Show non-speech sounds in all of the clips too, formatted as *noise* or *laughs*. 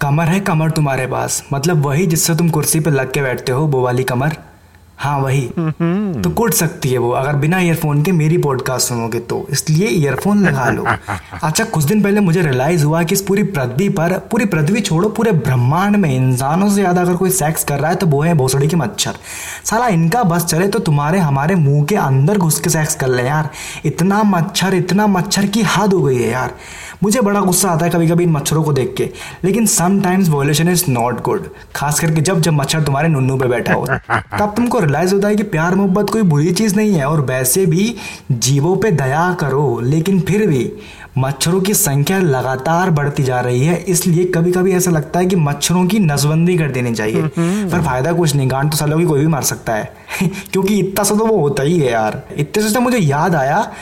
कमर है कमर तुम्हारे पास। मतलब वही जिससे तुम कुर्सी पे लग के बैठते हो वो वाली कमर? हाँ वही। तो कुट सकती है वो। अगर बिना ईयरफोन के मेरी पॉडकास्ट सुनोगे तो। इसलिए ईयरफोन लगा लो। *laughs* अच्छा कुछ दिन पहले मुझे रियलाइज़ हुआ कि इस पूरी पृथ्वी पर पूरी पृथ्वी छोड़ो पूरे ब्रह्मांड में इंसानों से ज़्यादा अगर कोई सेक्स कर रहा है तो वो है भोसड़ी के मच्छर। साला इनका बस चले तो तुम्हारे हमारे मुँह के अंदर घुस के सेक्स कर ले यार। इतना मच्छर इतना मच्छर की हद हो गई है यार। मुझे बड़ा गुस्सा आता है कभी कभी इन मच्छरों को देख के। लेकिन sometimes evolution is not good खास करके जब जब मच्छर तुम्हारे नुन्नू पे बैठा हो। तब तुमको रियलाइज़ होता है कि प्यार, मोहब्बत कोई बुरी चीज़ नहीं है और वैसे भी जीवों पे दया करो, लेकिन फिर भी मच्छरों की संख्या लगातार बढ़ती जा रही है। इसलिए कभी कभी ऐसा लगता है कि मच्छरों की नसबंदी कर देनी चाहिए। पर फ़ायदा कुछ नहीं गांड तो सालों की कोई भी मार सकता है। *laughs* क्योंकि इतना सा तो वो होता ही है यार। इतने से तो मुझे याद आया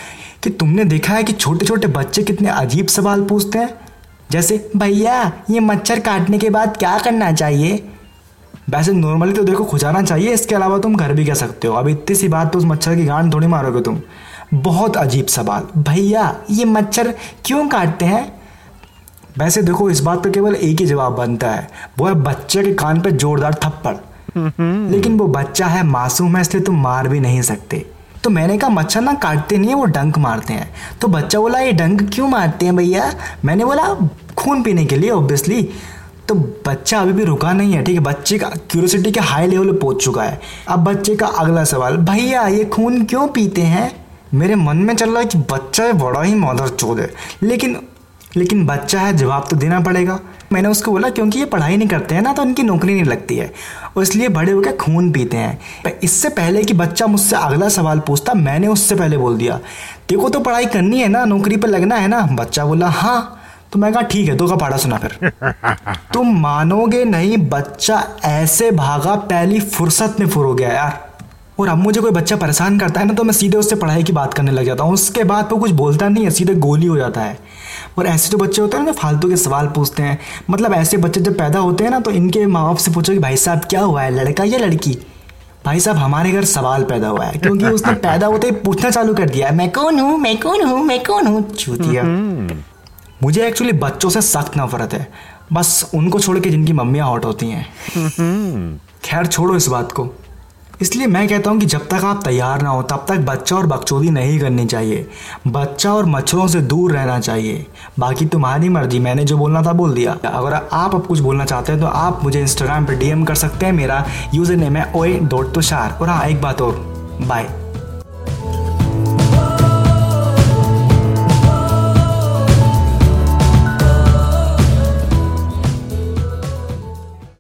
कि तुमने देखा है कि छोटे छोटे बच्चे कितने अजीब सवाल पूछते हैं? जैसे भैया ये मच्छर काटने के बाद क्या करना चाहिए? वैसे नॉर्मली तो देखो खुजाना चाहिए इसके अलावा तुम घर भी कह सकते हो। अब इतनी सी बात तो उस मच्छर की गांड थोड़ी मारोगे तुम। बहुत अजीब सवाल। भैया ये मच्छर क्यों काटते हैं? वैसे देखो इस बात पर केवल एक ही जवाब बनता है। वो है बच्चे के कान पर जोरदार थप्पड़। लेकिन वो बच्चा है मासूम है इसलिए तुम मार भी नहीं सकते। तो मैंने कहा, मच्छर ना काटते नहीं है, वो डंक मारते हैं। तो बच्चा बोला, ये डंक क्यों मारते हैं भैया? मैंने बोला, खून पीने के लिए ऑब्वियसली तो बच्चा अभी भी रुका नहीं है, ठीक है? बच्चे का क्यूरियोसिटी के हाई लेवल पे पहुँच चुका है। अब बच्चे का अगला सवाल, भैया, ये खून क्यों पीते हैं? मेरे मन में चल रहा है कि बच्चा बड़ा ही मदर चोद है। लेकिन लेकिन बच्चा है, जवाब तो देना पड़ेगा। मैंने उसको बोला क्योंकि ये पढ़ाई नहीं करते हैं ना तो उनकी नौकरी नहीं लगती है। और इसलिए बड़े होकर खून पीते हैं। इससे पहले कि बच्चा मुझसे अगला सवाल पूछता मैंने उससे पहले बोल दिया देखो तो पढ़ाई करनी है ना नौकरी पर लगना है ना? बच्चा बोला हाँ। तो मैं कहा ठीक है दो का पाड़ा सुना फिर। *laughs* तुम मानोगे नहीं बच्चा ऐसे भागा पहली फुर्सत में फुर हो गया यार। और अब मुझे कोई बच्चा परेशान करता है ना तो मैं सीधे उससे पढ़ाई की बात करने लग जाता हूँ। उसके बाद वो कुछ बोलता नहीं है सीधे गोली हो जाता है। और ऐसे जो बच्चे होते हैं ना फालतू के सवाल पूछते हैं मतलब ऐसे बच्चे जब पैदा होते हैं ना तो इनके माँ बाप से पूछो कि भाई साहब क्या हुआ है लड़का या लड़की? भाई साहब हमारे घर सवाल पैदा हुआ है क्योंकि *laughs* उसने पैदा होते ही पूछना चालू कर दिया मैं कौन हूँ? मैं कौन हूँ? मैं कौन हूँ? चूतिया मुझे एक्चुअली बच्चों से सख्त नफरत है। बस उनको छोड़ के जिनकी मम्मियाँ हॉट होती हैं। खैर छोड़ो इस बात को। इसलिए मैं कहता हूँ कि जब तक आप तैयार ना हो, तब तक बच्चा और बकचोदी नहीं करनी चाहिए। बच्चा और मच्छरों से दूर रहना चाहिए। बाकी तुम्हारी मर्ज़ी, मैंने जो बोलना था बोल दिया। अगर आप अब कुछ बोलना चाहते हैं तो आप मुझे इंस्टाग्राम पर डीएम कर सकते हैं। मेरा यूज़र नेम है ओए डॉट तुषार। और हाँ एक बात और। बाय